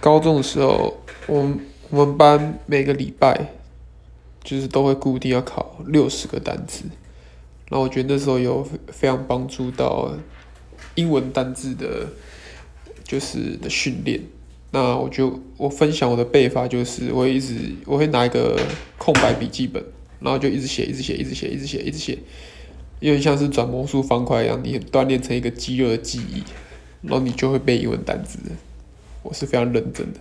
高中的时候，我们我们班每个礼拜就是都会固定要考六十个单词，然后我觉得那时候有非常帮助到英文单字的，就是的训练。那我就我分享我的背法，就是我会一直我会拿一个空白笔记本，然后就一直写，一直写，一直写，一直写，一直写，有点像是转魔术方块一样，你锻炼成一个肌肉的记忆，然后你就会背英文单词。我是非常认真的。